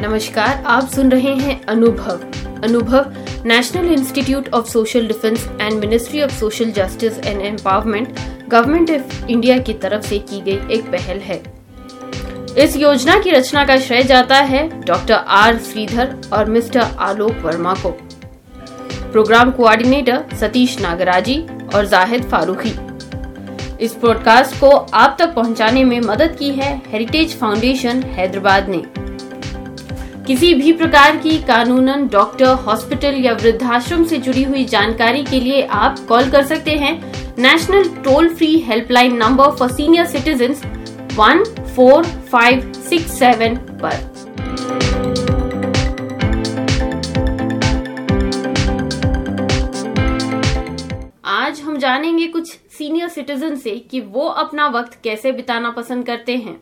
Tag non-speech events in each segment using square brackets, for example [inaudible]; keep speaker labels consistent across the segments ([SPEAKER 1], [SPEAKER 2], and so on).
[SPEAKER 1] नमस्कार, आप सुन रहे हैं Anubhav. Anubhav national institute of social defence and ministry of social justice and empowerment government of India की तरफ़ से की गई एक पहल है। इस योजना की रचना का श्रेय जाता है डॉक्टर आर श्रीधर और मिस्टर आलोक वर्मा को। प्रोग्राम कोऑर्डिनेटर सतीश नागराजी और जाहिद फारूकी। इस पॉडकास्ट को आप तक पहुँचाने में मदद की है हेरिटेज फाउंडेशन हैदराबाद ने। किसी भी प्रकार की कानूनन डॉक्टर हॉस्पिटल या वृद्धाश्रम से जुड़ी हुई जानकारी के लिए आप कॉल कर सकते हैं national toll free helpline number for senior citizen one four five six seven पर। आज हम जानेंगे कुछ सीनियर सिटीजन से कि वो अपना वक्त कैसे बिताना पसंद करते हैं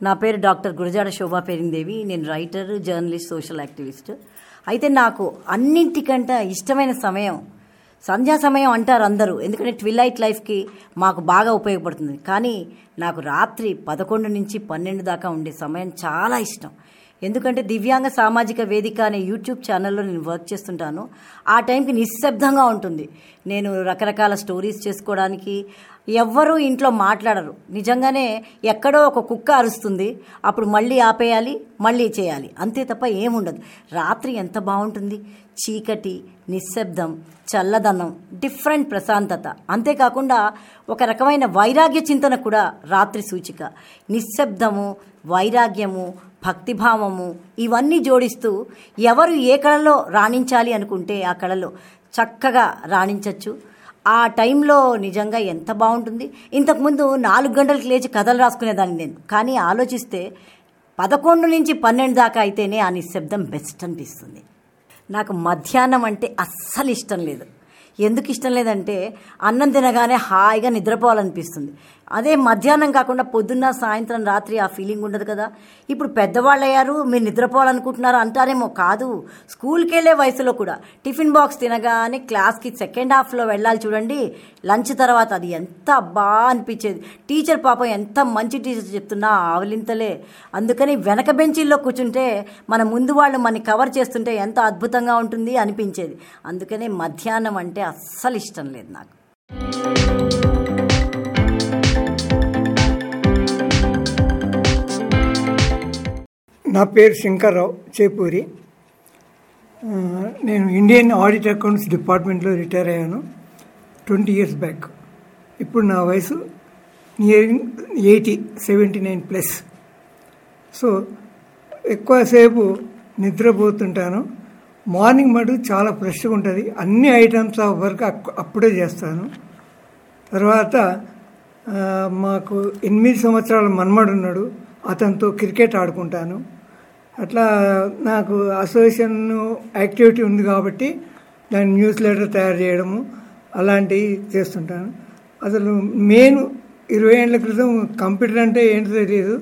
[SPEAKER 2] నా పేరు డాక్టర్ గురజాడ శోభా పేరిందేవి నేను రైటర్ జర్నలిస్ట్ సోషల్ యాక్టివిస్ట్ అయితే నాకు అన్నింటికంటే ఇష్టమైన సమయం సంధ్యా సమయం అంటారు అందరూ ఎందుకంటే ట్విలైట్ లైఫ్కి మాకు బాగా ఉపయోగపడుతుంది కానీ నాకు రాత్రి పదకొండు నుంచి పన్నెండు దాకా ఉండే సమయం చాలా ఇష్టం ఎందుకంటే దివ్యాంగ సామాజిక వేదిక అనే యూట్యూబ్ ఛానల్లో నేను వర్క్ చేస్తుంటాను. ఆ టైంకి నిశ్శబ్దంగా ఉంటుంది. నేను రకరకాల స్టోరీస్ చేసుకోవడానికి ఎవ్వరూ ఇంట్లో మాట్లాడరు. నిజంగానే ఎక్కడో ఒక కుక్క అరుస్తుంది. అప్పుడు మళ్ళీ ఆపేయాలి మళ్ళీ చేయాలి. అంతే తప్ప ఏముండదు. రాత్రి ఎంత బాగుంటుంది? చీకటి నిశ్శబ్దం చల్లదనం డిఫరెంట్ ప్రశాంతత. అంతేకాకుండా ఒక రకమైన వైరాగ్య చింతన కూడా రాత్రి సూచిక. నిశ్శబ్దము వైరాగ్యము భక్తిభావము ఇవన్నీ జోడిస్తూ ఎవరు ఏ కళలో రాణించాలి అనుకుంటే ఆ కళలో చక్కగా రాణించవచ్చు ఆ టైంలో నిజంగా ఎంత బాగుంటుంది. ఇంతకుముందు నాలుగు గంటలకు లేచి కథలు రాసుకునేదాన్ని నేను. కానీ ఆలోచిస్తే పదకొండు నుంచి పన్నెండు దాకా అయితేనే ఆ నిశ్శబ్దం బెస్ట్ అనిపిస్తుంది. నాకు మధ్యాహ్నం అంటే అస్సలు ఇష్టం లేదు. ఎందుకు ఇష్టం లేదంటే అన్నం తినగానే హాయిగా నిద్రపోవాలనిపిస్తుంది. అదే మధ్యాహ్నం కాకుండా పొద్దున్న సాయంత్రం రాత్రి ఆ ఫీలింగ్ ఉండదు కదా. ఇప్పుడు పెద్దవాళ్ళు అయ్యారు మీరు నిద్రపోవాలనుకుంటున్నారు అంటారేమో కాదు. స్కూల్కి వెళ్ళే వయసులో కూడా టిఫిన్ బాక్స్ తినగానే క్లాస్కి సెకండ్ హాఫ్లో వెళ్ళాలి చూడండి. లంచ్ తర్వాత అది ఎంత బాగా అనిపించేది. టీచర్ పాపం ఎంత మంచి టీచర్ చెప్తున్నా ఆవలింతలే. అందుకని వెనక బెంచీల్లో కూర్చుంటే మన ముందు వాళ్ళు మన కవర్ చేస్తుంటే ఎంత అద్భుతంగా ఉంటుంది అనిపించేది. అందుకనే మధ్యాహ్నం అంటే అస్సలు ఇష్టం లేదు నాకు.
[SPEAKER 3] నా పేరు శంకర్రావు చేపూరి. నేను ఇండియన్ ఆడిట్ అకౌంట్స్ డిపార్ట్మెంట్లో రిటైర్ అయ్యాను ట్వంటీ ఇయర్స్ బ్యాక్ ఇప్పుడు నా వయసు nearing eighty seventy nine plus so ఎక్కువసేపు నిద్రపోతుంటాను. మార్నింగ్ మటుకు చాలా ఫ్రెష్గా ఉంటుంది. అన్ని ఐటమ్స్ ఆఫ్ వర్క్ అప్పుడే చేస్తాను. తర్వాత మాకు ఎనిమిది సంవత్సరాల మన్మడు ఉన్నాడు. అతనితో క్రికెట్ ఆడుకుంటాను. అట్లా నాకు అసోసియేషన్ యాక్టివిటీ ఉంది కాబట్టి దాని న్యూస్ లెటర్ తయారు చేయడము అలాంటివి చేస్తుంటాను. అసలు మెయిన్ ఇరవై ఏళ్ళ క్రితం కంప్యూటర్ అంటే ఏంటో తెలియదు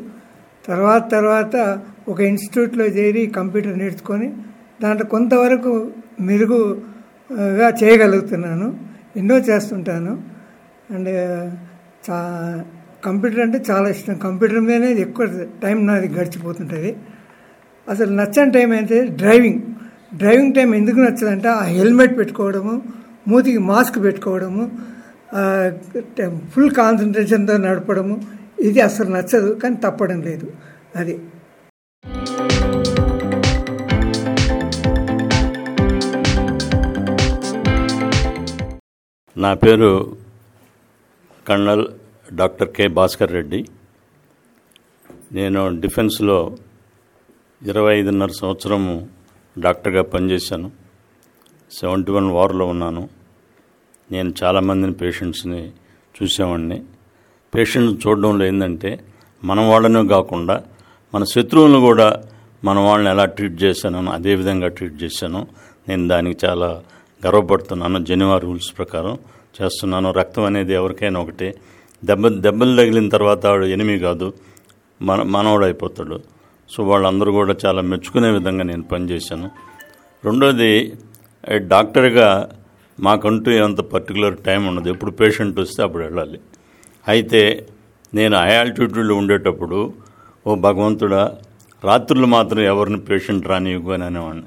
[SPEAKER 3] తర్వాత తర్వాత ఒక ఇన్స్టిట్యూట్లో చేరి కంప్యూటర్ నేర్చుకొని దాంట్లో కొంతవరకు మెరుగుగా చేయగలుగుతున్నాను. ఎన్నో చేస్తుంటాను. అండ్ చా కంప్యూటర్ అంటే చాలా ఇష్టం. కంప్యూటర్ మీదనే ఎక్కువ టైం నాది గడిచిపోతుంటుంది. అసలు నచ్చని టైం అయితే డ్రైవింగ్. డ్రైవింగ్ టైం ఎందుకు నచ్చదంటే ఆ హెల్మెట్ పెట్టుకోవడము మూతికి మాస్క్ పెట్టుకోవడము ఫుల్ కాన్సన్ట్రేషన్తో నడపడము. ఇది అసలు నచ్చదు కానీ తప్పడం లేదు. అది.
[SPEAKER 4] నా పేరు colonel doctor K Bhaskar Reddy. నేను డిఫెన్స్లో ఇరవై ఐదున్నర సంవత్సరము డాక్టర్గా పనిచేశాను. సెవెంటీ వన్ వార్లో ఉన్నాను. నేను చాలామందిని పేషెంట్స్ని చూసేవాడిని. పేషెంట్స్ చూడడంలో ఏంటంటే మన వాళ్ళనే కాకుండా మన శత్రువులను కూడా మన వాళ్ళని ఎలా ట్రీట్ చేశానో అదే విధంగా ట్రీట్ చేశాను. నేను దానికి చాలా గర్వపడుతున్నాను. జెనివా రూల్స్ ప్రకారం చేస్తున్నాను. రక్తం అనేది ఎవరికైనా ఒకటే. దెబ్బ దెబ్బలు తగిలిన తర్వాత వాడు ఎనిమి కాదు. మన మనవాడు అయిపోతాడు సో వాళ్ళందరూ కూడా చాలా మెచ్చుకునే విధంగా నేను పనిచేశాను. రెండోది డాక్టర్గా మాకంటూ అంత పర్టికులర్ టైం ఉండదు. ఎప్పుడు పేషెంట్ వస్తే అప్పుడు వెళ్ళాలి. అయితే నేను హై ఆల్టిట్యూడ్లో ఉండేటప్పుడు ఓ భగవంతుడా రాత్రులు మాత్రం ఎవరిని పేషెంట్ రానివ్వు అని అనేవాడిని.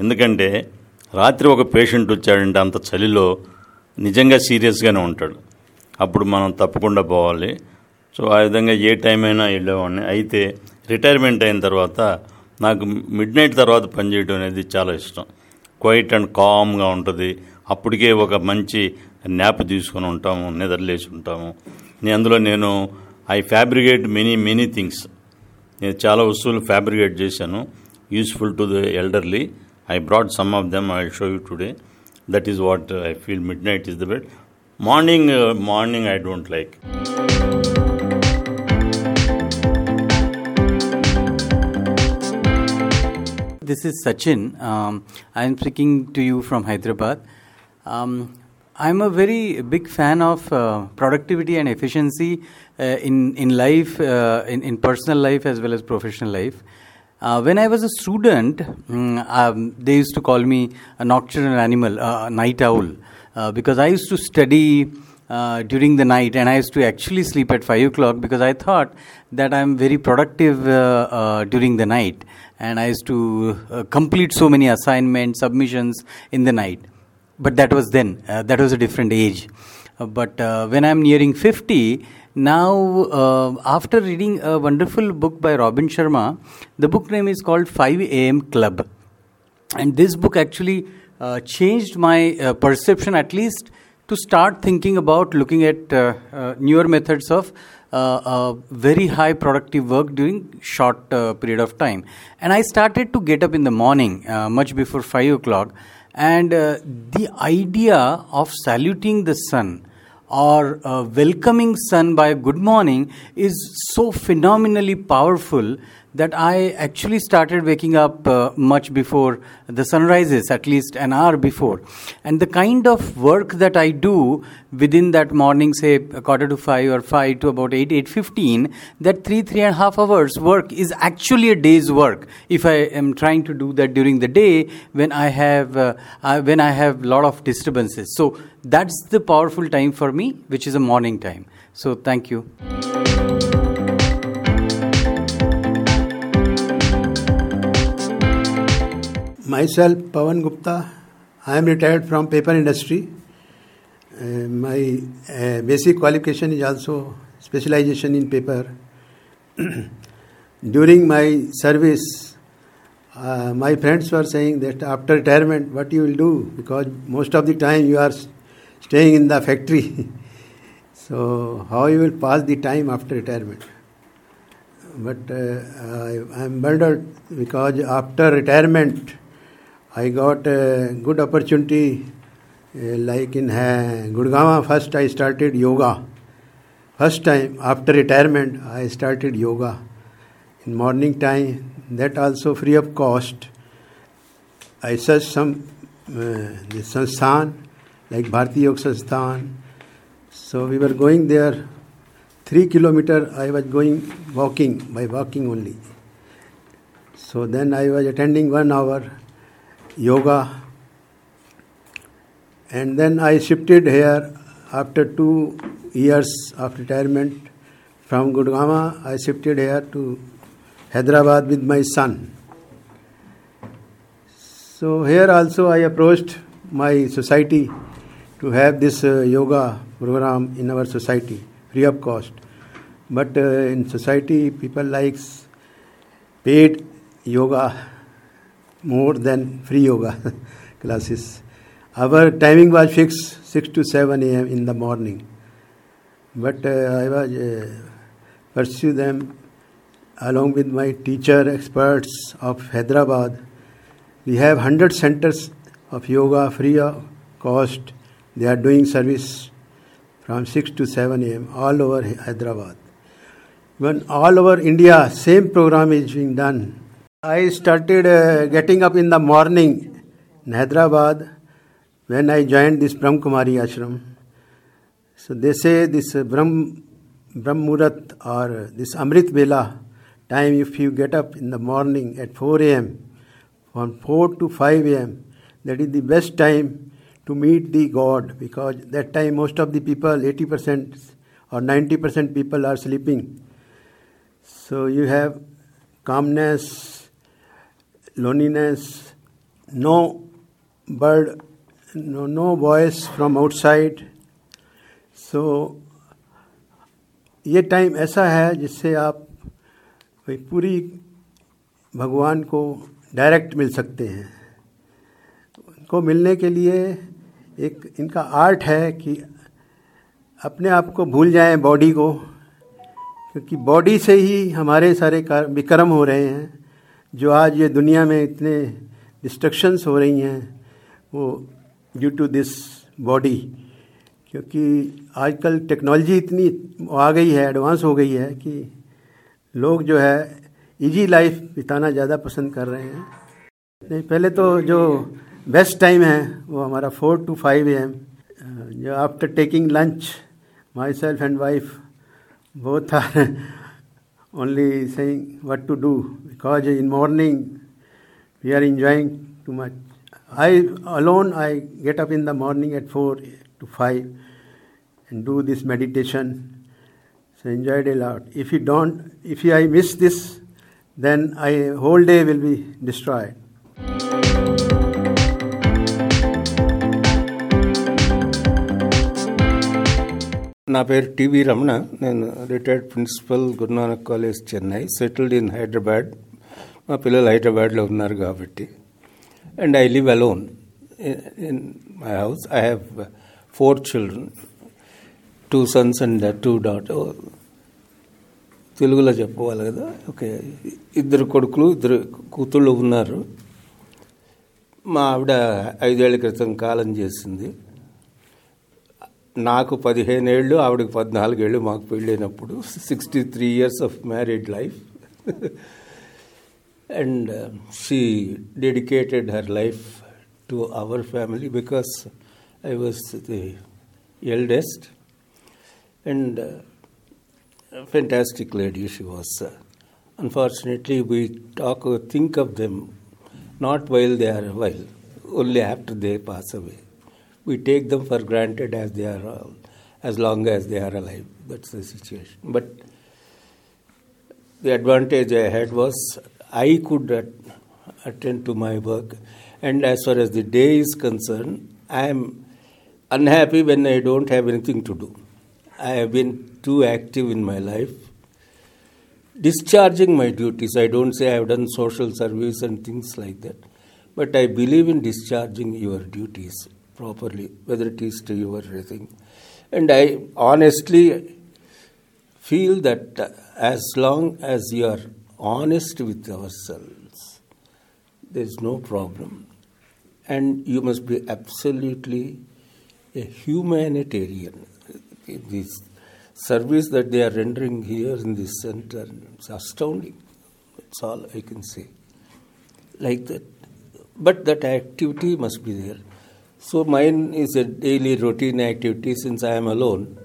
[SPEAKER 4] ఎందుకంటే రాత్రి ఒక పేషెంట్ వచ్చాడంటే అంత చలిలో నిజంగా సీరియస్గానే ఉంటాడు. అప్పుడు మనం తప్పకుండా పోవాలి. సో ఆ విధంగా ఏ టైం అయినా వెళ్ళేవాడిని. అయితే రిటైర్మెంట్ అయిన తర్వాత నాకు మిడ్ నైట్ తర్వాత పనిచేయడం అనేది చాలా ఇష్టం. క్వైట్ అండ్ కామ్గా ఉంటుంది. అప్పటికే ఒక మంచి న్యాప్ తీసుకొని ఉంటాము నిద్రలేసి ఉంటాము. నేను అందులో నేను I fabricate many many things. నేను చాలా వస్తువులు ఫ్యాబ్రికేట్ చేశాను. Useful to the elderly. I brought some of them. I'll show you today. That is what uh, I feel. Midnight is the bed. Morning, uh, morning. I don't like.
[SPEAKER 5] This is Sachin. Um, I'm speaking to you from Hyderabad. Um, I'm a very big fan of uh, productivity and efficiency uh, in in life, uh, in in personal life as well as professional life. Uh, when I was a student, mm, um, they used to call me a nocturnal animal, uh, a night owl, uh, because I used to study uh, during the night and I used to actually sleep at 5 o'clock because I thought that I'm very productive uh, uh, during the night and I used to uh, complete so many assignments, submissions in the night. But that was then, that was a different age. But when I'm nearing 50, now uh, after reading a wonderful book by Robin Sharma, the book name is called 5 AM Club. And this book actually uh, changed my uh, perception at least to start thinking about looking at uh, uh, newer methods of uh, very high productive work during short period of time. And i started to get up in the morning much before 5 o'clock. And the idea of saluting the sun or uh, welcoming sun by good morning is so phenomenally powerful that I actually started waking up uh, much before the sun rises, at least an hour before. And the kind of work that I do within that morning, say a quarter to five or five to about eight, eight fifteen, that three, three and a half hours work is actually a day's work. If I am trying to do that during the day when I have uh, when I have lot of disturbances, so that's the powerful time for me, which is a morning time. So thank you.
[SPEAKER 6] Myself, Pavan Gupta. I am retired from paper industry. Uh, my uh, basic qualification is also specialization in paper. [clears throat] During my service, uh, my friends were saying that after retirement, what you will do? Because most of the time you are staying in the factory. [laughs] so, how you will pass the time after retirement? But uh, I am burdened because after retirement, I got good opportunity like in है Gurgaon first I started yoga first time after retirement I started yoga in morning time that also free of cost I such some sansthan like Bharatiya Yog Sansthan so we were going there three kilometre I was going walking by walking only so then I was attending one hour yoga and then I shifted here after two years of retirement from Gurgaon. I shifted here to Hyderabad with my son. So here also I approached my society to have this uh, yoga program in our society free of cost. But uh, in society people likes paid yoga more than free yoga [laughs] classes. Our timing was fixed 6 to 7 a.m. in the morning. But uh, I was uh, pursue them along with my teacher experts of Hyderabad. We have 100 centers of yoga free of cost. They are doing service from 6 to 7 a.m. all over Hyderabad. When all over India, same program is being done. I started uh, getting up in the morning in Hyderabad when I joined this Brahm Kumari ashram. So they say this uh, Brahm, Brahm Muhurat or this Amrit Vela time, if you get up in the morning at 4 a.m., from 4 to 5 a.m., that is the best time to meet the God because that time most of the people, 80% or 90% people are sleeping. So you have calmness, loneliness, no bird, no, no voice from outside. So ये time ऐसा है जिससे आप भाई पूरी भगवान को direct मिल सकते हैं उनको मिलने के लिए एक इनका आर्ट है कि अपने आप को भूल जाएँ बॉडी को क्योंकि बॉडी से ही हमारे सारे विक्रम हो रहे हैं जो आज ये दुनिया में इतने डिस्ट्रक्शंस हो रही हैं, वो ड्यू टू दिस बॉडी क्योंकि आजकल टेक्नोलॉजी इतनी आ गई है एडवांस हो गई है कि लोग जो है इजी लाइफ बिताना ज़्यादा पसंद कर रहे हैं। नहीं, पहले तो जो बेस्ट टाइम है, वो हमारा फोर टू फाइव एम जो after taking lunch myself and wife both are only saying what to do because in morning we are enjoying too much. I alone I get up in the morning at four to five and do this meditation. So enjoyed a lot. If you don't, if I miss this, then I whole day will be destroyed.
[SPEAKER 7] నా పేరు TV Ramana. నేను retired principal Guru Nanak college Chennai. Settled in Hyderabad. మా పిల్లలు హైదరాబాద్లో ఉన్నారు కాబట్టి. And I live alone in my house. I have four children. Two sons and two daughter తెలుగులో చెప్పుకోవాలి కదా. ఓకే. ఇద్దరు కొడుకులు ఇద్దరు కూతుళ్ళు ఉన్నారు. మా ఆవిడ ఐదేళ్ళ క్రితం కాలం చేసింది. నాకు పదిహేనేళ్ళు ఆవిడకి పద్నాలుగేళ్ళు మాకు పెళ్ళైనప్పుడు sixty three years of married life and she dedicated her life to our family because I was the eldest and fantastic lady she was. Unfortunately, we talk, think of them not while they are while, only after they pass away. we take them for granted as they are, uh, as long as they are alive. That's the situation. But the advantage I had was I could at- attend to my work, and as far as the day is concerned, I am unhappy when I don't have anything to do. I have been too active in my life, discharging my duties. I don't say I have done social service and things like that, but I believe in discharging your duties properly, whether it is to you or anything. And I honestly feel that as long as you are honest with ourselves, there is no problem. And you must be absolutely a humanitarian. This service that they are rendering here in this center is astounding. That's all I can say. Like that. But that activity must be there. So mine is a daily routine activity since I am alone,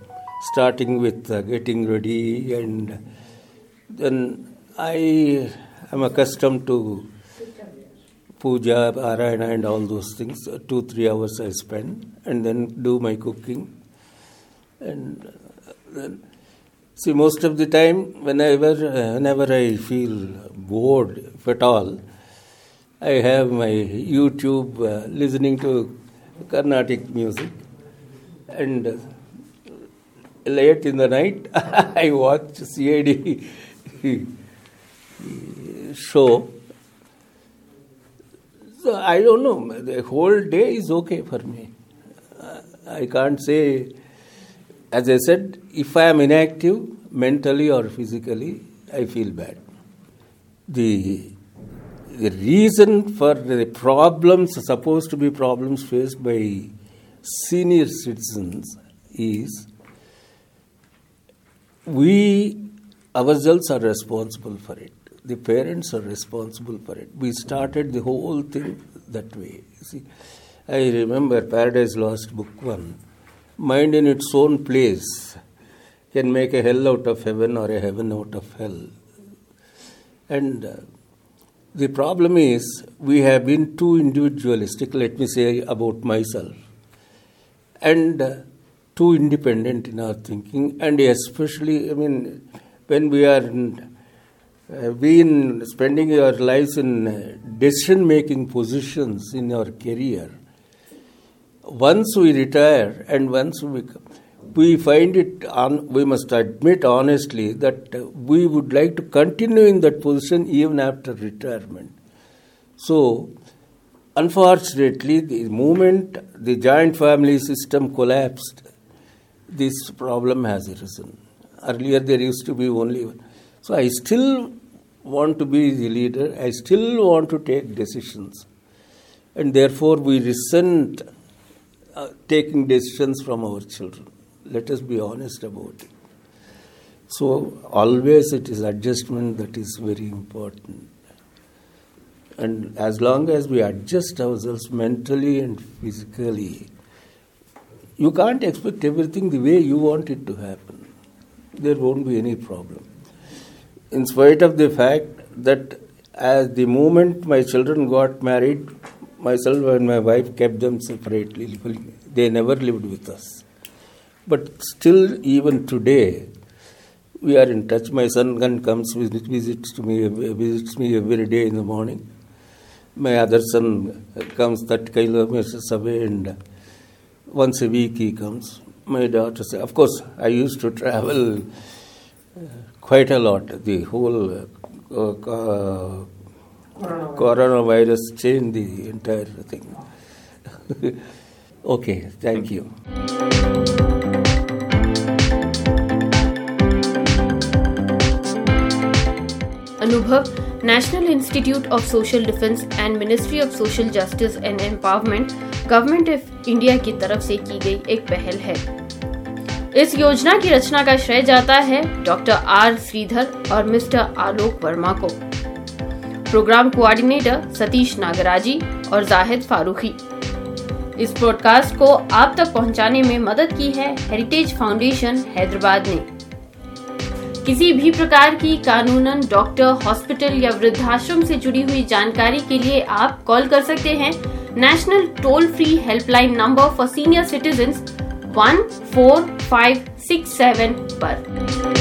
[SPEAKER 7] starting with uh, getting ready and then I am accustomed to puja, parayana and all those things. Two, three hours I spend and then do my cooking. And uh, then, see, most of the time, whenever, uh, whenever I feel bored, if at all, I have my YouTube uh, listening to Carnatic music, and late in the night [laughs] I watch CID [laughs] show. So I don't know. The whole day is okay for me. Uh, I can't say. As I said, if I am inactive mentally or physically, I feel bad. The reason for the problems supposed to be problems faced by senior citizens is we ourselves are responsible for it. The parents are responsible for it. We started the whole thing that way. See i remember paradise lost book 1 mind in its own place can make a hell out of heaven or a heaven out of hell. And uh, the problem is we have been too individualistic, let me say about myself. and uh, too independent in our thinking, and especially, I mean, when we are uh, been spending our lives in uh, decision making positions in our career, once we retire and once we we find it on, we must admit honestly that we would like to continue in that position even after retirement. So unfortunately the moment the joint family system collapsed this problem has arisen. Earlier there used to be only one. So i still want to be the leader. I still want to take decisions. And therefore we resent uh, taking decisions from our children let us be honest about it. So, always it is adjustment that is very important. And as long as we adjust ourselves mentally and physically, you can't expect everything the way you want it to happen. There won't be any problem. In spite of the fact that as the moment my children got married, myself and my wife kept them separately. They never lived with us. But still, even today, we are in touch. My son comes visit, visits to me visits me every day in the morning. My other son comes 30 kilometers away, and once a week he comes. My daughter says, of course, I used to travel uh, quite a lot. The whole uh, uh, coronavirus changed the entire thing. [laughs] okay, thank you.
[SPEAKER 1] Anubhav national institute of social defence and ministry of social justice and empowerment government of India की तरफ़ से की गई एक पहल है। इस योजना की रचना का श्रेय जाता है डॉक्टर आर श्रीधर और मिस्टर आलोक वर्मा को। प्रोग्राम कोऑर्डिनेटर सतीश नागराजी और जाहिद फारूकी। इस ब्रॉडकास्ट को आप तक पहुँचाने में मदद की है हेरिटेज फाउंडेशन हैदराबाद ने। किसी भी प्रकार की कानूनन, डॉक्टर, हॉस्पिटल या वृद्धाश्रम से जुड़ी हुई जानकारी के लिए आप कॉल कर सकते हैं। National toll free helpline number for senior citizen one four five six seven पर।